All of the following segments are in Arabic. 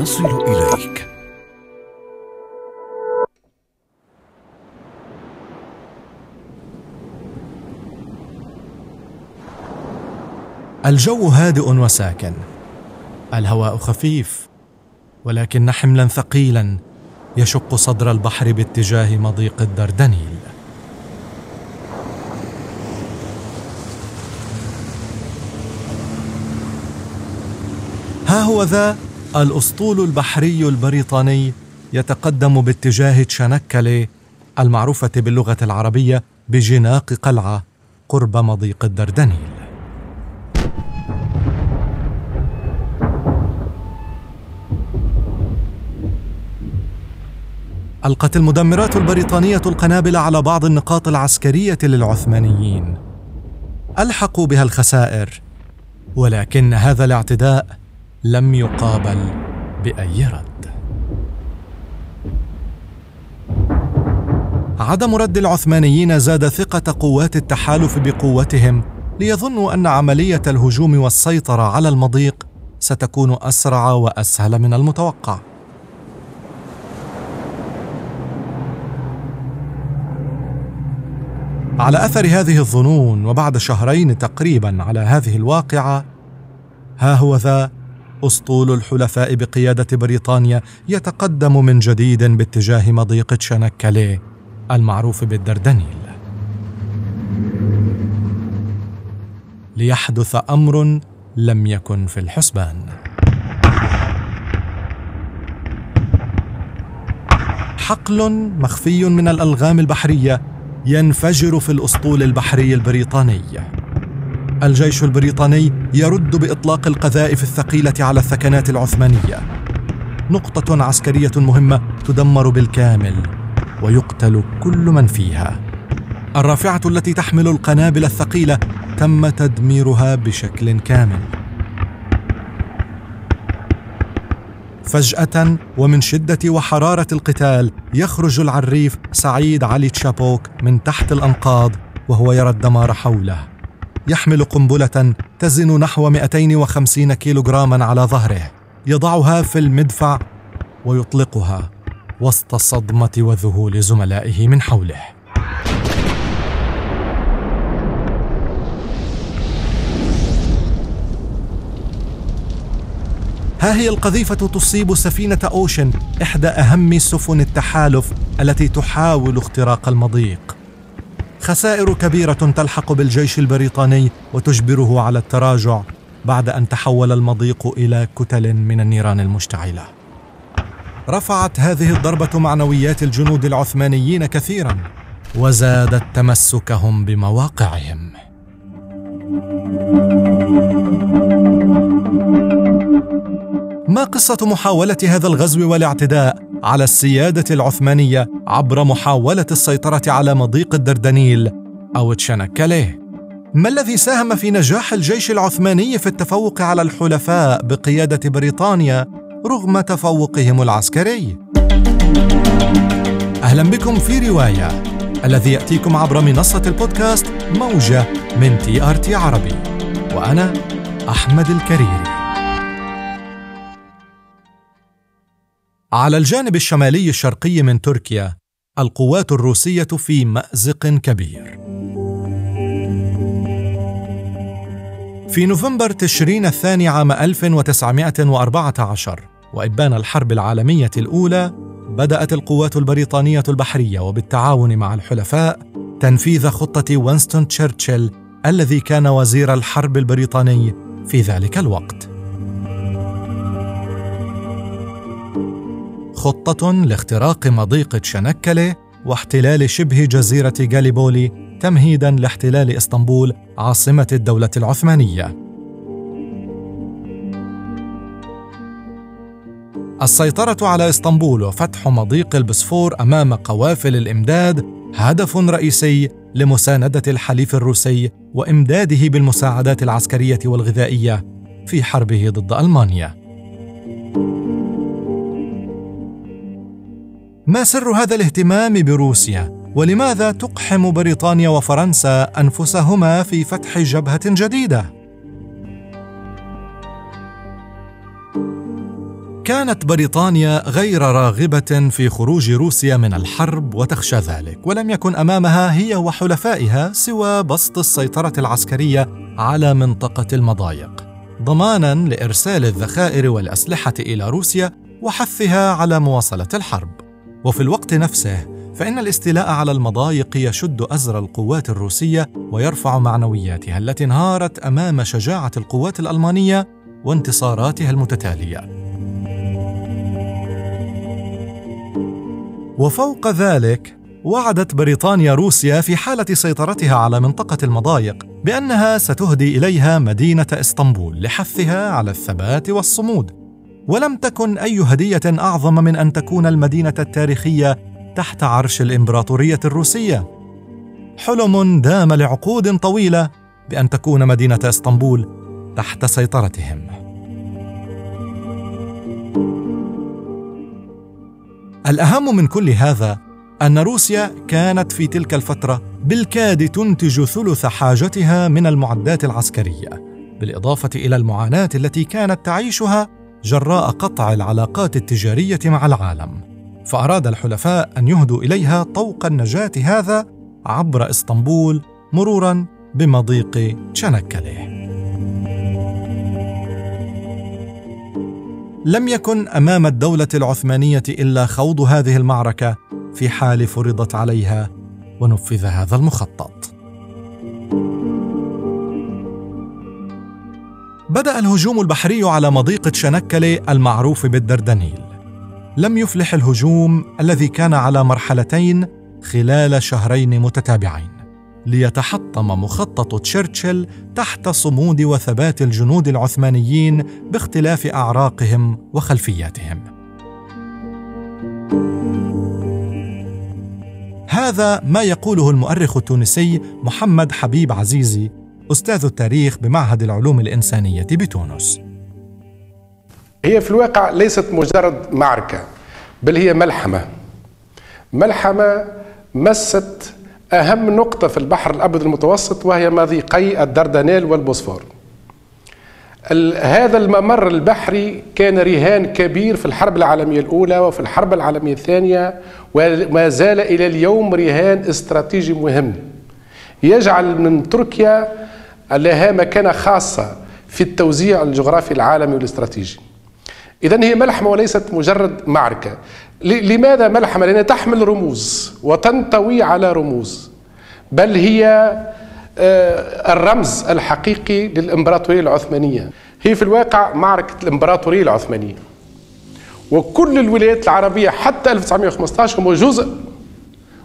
نصل إليك. الجو هادئ وساكن. الهواء خفيف ولكن حملا ثقيلا يشق صدر البحر باتجاه مضيق الدردنيل. ها هو ذا الأسطول البحري البريطاني يتقدم باتجاه تشانكلي المعروفة باللغة العربية بجناق قلعة قرب مضيق الدردنيل. ألقت المدمرات البريطانية القنابل على بعض النقاط العسكرية للعثمانيين. ألحقوا بها الخسائر ولكن هذا الاعتداء لم يقابل بأي رد. عدم رد العثمانيين زاد ثقة قوات التحالف بقوتهم ليظنوا أن عملية الهجوم والسيطرة على المضيق ستكون أسرع وأسهل من المتوقع. على أثر هذه الظنون وبعد شهرين تقريبا على هذه الواقعة ها هو ذا أسطول الحلفاء بقيادة بريطانيا يتقدم من جديد باتجاه مضيق تشانكالي المعروف بالدردنيل. ليحدث أمر لم يكن في الحسبان. حقل مخفي من الألغام البحرية ينفجر في الأسطول البحري البريطاني. الجيش البريطاني يرد بإطلاق القذائف الثقيلة على الثكنات العثمانية. نقطة عسكرية مهمة تدمر بالكامل ويقتل كل من فيها. الرافعة التي تحمل القنابل الثقيلة تم تدميرها بشكل كامل. فجأة ومن شدة وحرارة القتال يخرج العريف سعيد علي تشابوك من تحت الأنقاض وهو يرى الدمار حوله. يحمل قنبلة تزن نحو 250 كيلوغراما على ظهره يضعها في المدفع ويطلقها وسط الصدمة وذهول زملائه من حوله ها هي القذيفة تصيب سفينة أوشن إحدى أهم سفن التحالف التي تحاول اختراق المضيق. خسائر كبيرة تلحق بالجيش البريطاني وتجبره على التراجع بعد أن تحول المضيق إلى كتل من النيران المشتعلة. رفعت هذه الضربة معنويات الجنود العثمانيين كثيرا وزادت تمسكهم بمواقعهم. ما قصة محاولة هذا الغزو والاعتداء على السيادة العثمانية عبر محاولة السيطرة على مضيق الدردنيل أو تشانكاليه؟ ما الذي ساهم في نجاح الجيش العثماني في التفوق على الحلفاء بقيادة بريطانيا رغم تفوقهم العسكري؟ أهلا بكم في رواية الذي يأتيكم عبر منصة البودكاست موجة من TRT عربي وأنا أحمد الكريري على الجانب الشمالي الشرقي من تركيا القوات الروسية في مأزق كبير. في نوفمبر تشرين الثاني عام 1914 وإبان الحرب العالمية الأولى بدأت القوات البريطانية البحرية وبالتعاون مع الحلفاء تنفيذ خطة وينستون تشرشل الذي كان وزير الحرب البريطاني في ذلك الوقت. خطة لاختراق مضيق تشنكلة واحتلال شبه جزيرة غاليبولي تمهيدا لاحتلال إسطنبول عاصمة الدولة العثمانية. السيطرة على إسطنبول وفتح مضيق البسفور أمام قوافل الإمداد هدف رئيسي لمساندة الحليف الروسي وإمداده بالمساعدات العسكرية والغذائية في حربه ضد ألمانيا. ما سر هذا الاهتمام بروسيا ولماذا تقحم بريطانيا وفرنسا أنفسهما في فتح جبهة جديدة كانت بريطانيا غير راغبة في خروج روسيا من الحرب وتخشى ذلك، ولم يكن أمامها هي وحلفائها سوى بسط السيطرة العسكرية على منطقة المضايق، ضمانا لإرسال الذخائر والأسلحة إلى روسيا وحثها على مواصلة الحرب. وفي الوقت نفسه فإن الاستيلاء على المضايق يشد أزر القوات الروسية ويرفع معنوياتها التي انهارت أمام شجاعة القوات الألمانية وانتصاراتها المتتالية. وفوق ذلك وعدت بريطانيا روسيا في حالة سيطرتها على منطقة المضايق بأنها ستهدي إليها مدينة إسطنبول لحثها على الثبات والصمود ولم تكن أي هدية أعظم من أن تكون المدينة التاريخية تحت عرش الإمبراطورية الروسية. حلم دام لعقود طويلة بأن تكون مدينة إسطنبول تحت سيطرتهم. الأهم من كل هذا أن روسيا كانت في تلك الفترة بالكاد تنتج ثلث حاجتها من المعدات العسكرية، بالإضافة إلى المعاناة التي كانت تعيشها جراء قطع العلاقات التجارية مع العالم. فأراد الحلفاء أن يهدوا إليها طوق النجاة هذا عبر إسطنبول مرورا بمضيق تشانكله. لم يكن أمام الدولة العثمانية إلا خوض هذه المعركة في حال فرضت عليها ونفذ هذا المخطط بدأ الهجوم البحري على مضيق تشنكله المعروف بالدردنيل. لم يفلح الهجوم الذي كان على مرحلتين خلال شهرين متتابعين. ليتحطم مخطط تشرشل تحت صمود وثبات الجنود العثمانيين باختلاف أعراقهم وخلفياتهم. هذا ما يقوله المؤرخ التونسي محمد حبيب عزيزي أستاذ التاريخ بمعهد العلوم الإنسانية بتونس. هي في الواقع ليست مجرد معركة بل هي ملحمة. ملحمة مست أهم نقطة في البحر الأبيض المتوسط وهي مضيقي الدردنيل والبوسفور. هذا الممر البحري كان رهان كبير في الحرب العالمية الأولى وفي الحرب العالمية الثانية وما زال إلى اليوم رهان استراتيجي مهم. يجعل من تركيا لها مكانة خاصة في التوزيع الجغرافي العالمي والاستراتيجي. إذا هي ملحمة وليست مجرد معركة. لماذا ملحمة؟ لأنها تحمل رموز وتنطوي على رموز. بل هي آه، الرمز الحقيقي للإمبراطورية العثمانية. هي في الواقع معركة الإمبراطورية العثمانية. وكل الولايات العربية حتى 1915 هم جزء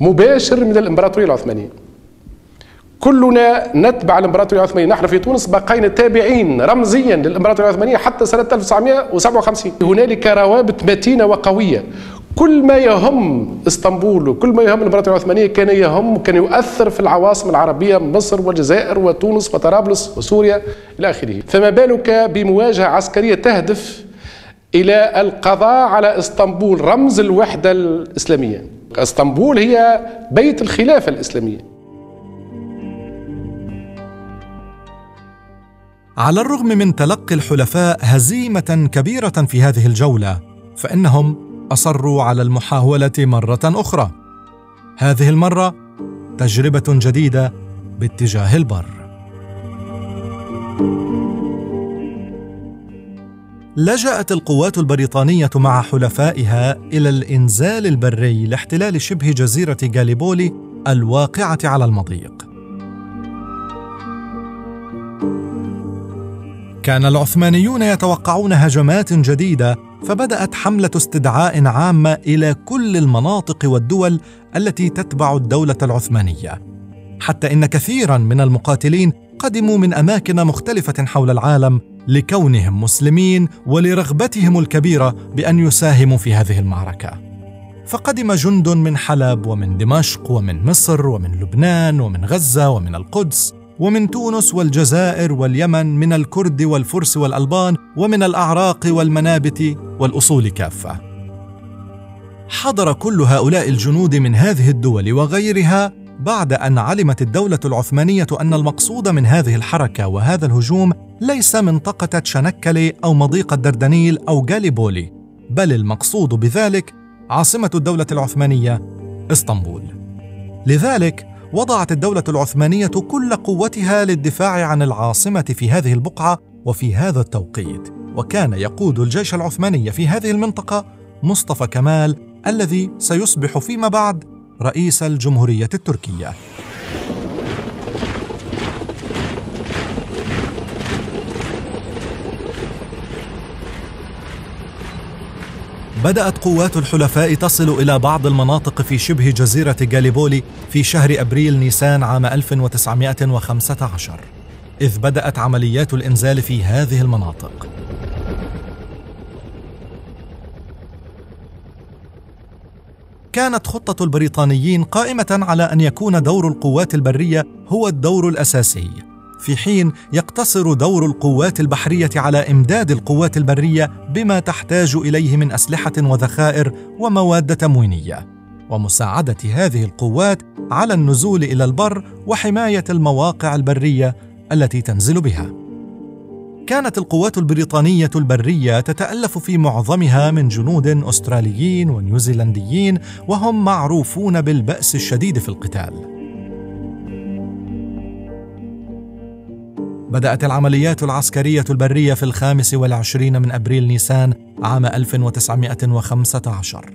مباشر من الإمبراطورية العثمانية. كلنا نتبع الامبراطوريه العثمانية. نحن في تونس بقينا تابعين رمزيا للامبراطوريه العثمانية حتى سنة 1957 هنالك روابط متينة وقوية. كل ما يهم إسطنبول وكل ما يهم الامبراطوريه العثمانية كان يهم وكان يؤثر في العواصم العربية مصر والجزائر وتونس وطرابلس وسوريا إلى آخره. فما بالك بمواجهة عسكرية تهدف إلى القضاء على إسطنبول رمز الوحدة الإسلامية. إسطنبول هي بيت الخلافة الإسلامية. على الرغم من تلقي الحلفاء هزيمة كبيرة في هذه الجولة فإنهم أصروا على المحاولة مرة أخرى هذه المرة تجربة جديدة باتجاه البر لجأت القوات البريطانية مع حلفائها إلى الإنزال البري لاحتلال شبه جزيرة غاليبولي الواقعة على المضيق. كان العثمانيون يتوقعون هجمات جديدة فبدأت حملة استدعاء عامة إلى كل المناطق والدول التي تتبع الدولة العثمانية. حتى إن كثيرا من المقاتلين قدموا من أماكن مختلفة حول العالم لكونهم مسلمين ولرغبتهم الكبيرة بأن يساهموا في هذه المعركة. فقدم جند من حلب ومن دمشق ومن مصر ومن لبنان ومن غزة ومن القدس ومن تونس والجزائر واليمن من الكرد والفرس والألبان ومن الأعراق والمنابت والأصول كافة حضر كل هؤلاء الجنود من هذه الدول وغيرها بعد أن علمت الدولة العثمانية أن المقصود من هذه الحركة وهذا الهجوم ليس منطقة تشنكلي أو مضيق الدردنيل أو جاليبولي بل المقصود بذلك عاصمة الدولة العثمانية إسطنبول. لذلك وضعت الدولة العثمانية كل قوتها للدفاع عن العاصمة في هذه البقعة وفي هذا التوقيت، وكان يقود الجيش العثماني في هذه المنطقة مصطفى كمال الذي سيصبح فيما بعد رئيس الجمهورية التركية. بدأت قوات الحلفاء تصل إلى بعض المناطق في شبه جزيرة جاليبولي في شهر أبريل نيسان عام 1915 إذ بدأت عمليات الإنزال في هذه المناطق. كانت خطة البريطانيين قائمة على أن يكون دور القوات البرية هو الدور الأساسي. في حين يقتصر دور القوات البحرية على إمداد القوات البرية بما تحتاج إليه من أسلحة وذخائر ومواد تموينيه ومساعدة هذه القوات على النزول إلى البر وحماية المواقع البرية التي تنزل بها. كانت القوات البريطانية البرية تتألف في معظمها من جنود أستراليين ونيوزيلنديين وهم معروفون بالبأس الشديد في القتال. بدأت العمليات العسكرية البرية في الخامس والعشرين من أبريل نيسان عام 1915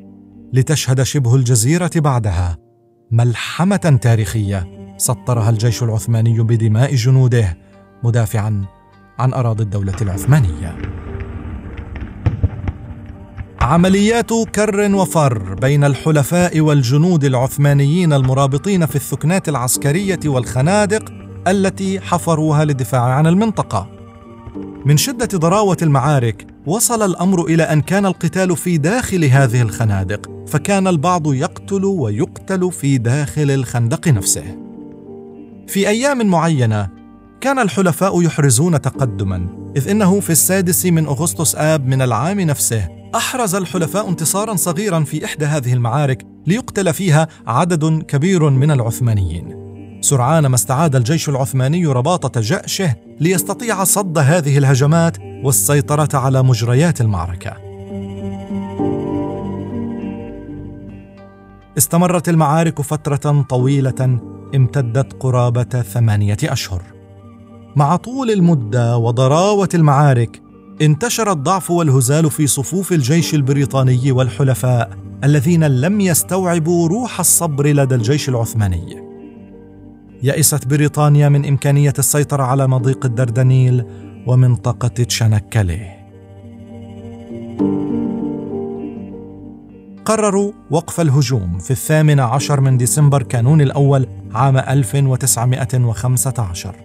لتشهد شبه الجزيرة بعدها ملحمة تاريخية سطرها الجيش العثماني بدماء جنوده مدافعا عن أراضي الدولة العثمانية. عمليات كر وفر بين الحلفاء والجنود العثمانيين المرابطين في الثكنات العسكرية والخنادق التي حفروها للدفاع عن المنطقة. من شدة ضراوة المعارك وصل الأمر إلى أن كان القتال في داخل هذه الخنادق فكان البعض يقتل ويقتل في داخل الخندق نفسه. في أيام معينة كان الحلفاء يحرزون تقدما إذ إنه في السادس من أغسطس آب من العام نفسه أحرز الحلفاء انتصارا صغيرا في إحدى هذه المعارك ليقتل فيها عدد كبير من العثمانيين. سرعان ما استعاد الجيش العثماني رباطة جأشه ليستطيع صد هذه الهجمات والسيطرة على مجريات المعركة. استمرت المعارك فترة طويلة امتدت قرابة ثمانية أشهر. مع طول المدة وضراوة المعارك، انتشر الضعف والهزال في صفوف الجيش البريطاني والحلفاء الذين لم يستوعبوا روح الصبر لدى الجيش العثماني. يئست بريطانيا من إمكانية السيطرة على مضيق الدردنيل ومنطقة تشانكالي قرروا وقف الهجوم في الثامن عشر من ديسمبر كانون الأول عام 1915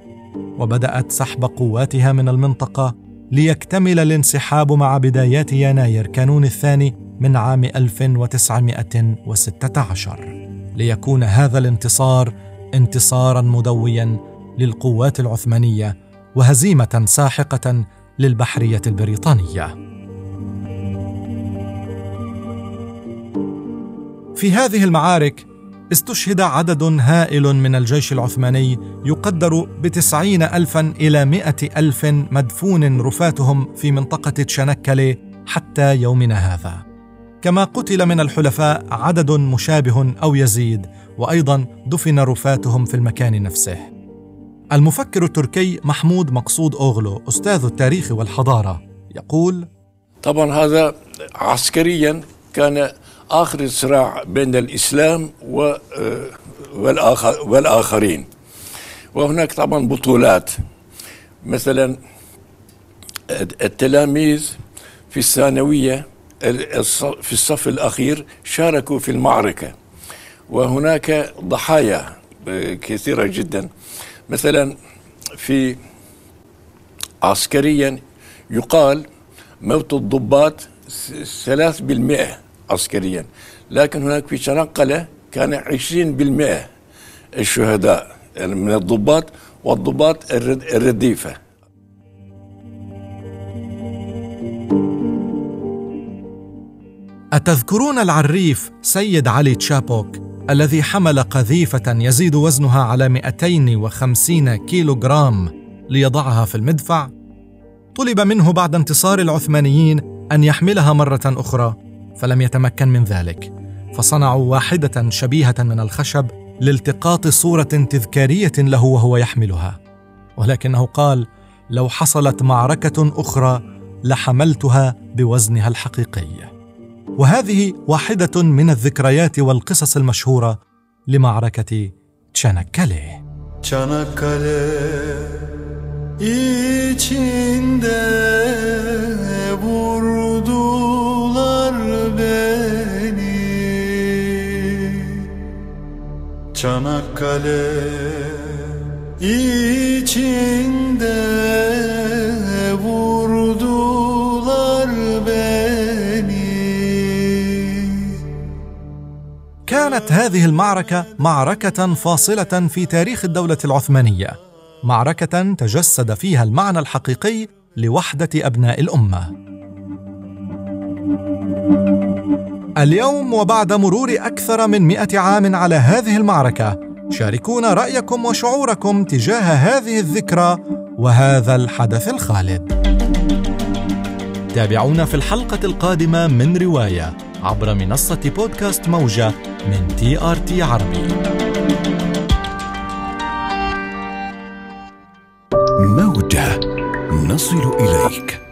وبدأت سحب قواتها من المنطقة ليكتمل الانسحاب مع بدايات يناير كانون الثاني من عام 1916 ليكون هذا الانتصار انتصارا مدويا للقوات العثمانية وهزيمة ساحقة للبحرية البريطانية. في هذه المعارك استشهد عدد هائل من الجيش العثماني يقدر بتسعين ألفا إلى مئة ألف مدفون رفاتهم في منطقة تشانكالي حتى يومنا هذا. كما قتل من الحلفاء عدد مشابه أو يزيد وأيضا دفن رفاتهم في المكان نفسه. المفكر التركي محمود مقصود أوغلو أستاذ التاريخ والحضارة يقول: طبعا هذا عسكريا كان آخر الصراع بين الإسلام والآخرين. وهناك طبعا بطولات مثلا التلاميذ في الثانوية في الصف الأخير شاركوا في المعركة. وهناك ضحايا كثيرة جدا. مثلا في عسكريا يقال موت الضباط ثلاث بالمئة عسكريا. لكن هناك في شنقلة كان عشرين بالمئة الشهداء يعني من الضباط والضباط الرديفة. أتذكرون العريف سيد علي تشابوك الذي حمل قذيفة يزيد وزنها على 250 كيلوغرام ليضعها في المدفع؟ طلب منه بعد انتصار العثمانيين أن يحملها مرة أخرى فلم يتمكن من ذلك. فصنعوا واحدة شبيهة من الخشب لالتقاط صورة تذكارية له وهو يحملها. ولكنه قال لو حصلت معركة أخرى لحملتها بوزنها الحقيقي. وهذه واحدة من الذكريات والقصص المشهورة لمعركة تشانكالي. Çanakkale içinde vurdular beni Çanakkale içinde كانت هذه المعركة معركة فاصلة في تاريخ الدولة العثمانية، معركة تجسد فيها المعنى الحقيقي لوحدة أبناء الأمة. اليوم وبعد مرور أكثر من مئة عام على هذه المعركة، شاركونا رأيكم وشعوركم تجاه هذه الذكرى وهذا الحدث الخالد. تابعونا في الحلقة القادمة من رواية عبر منصة بودكاست موجة من TRT عربي. موجة نصل إليك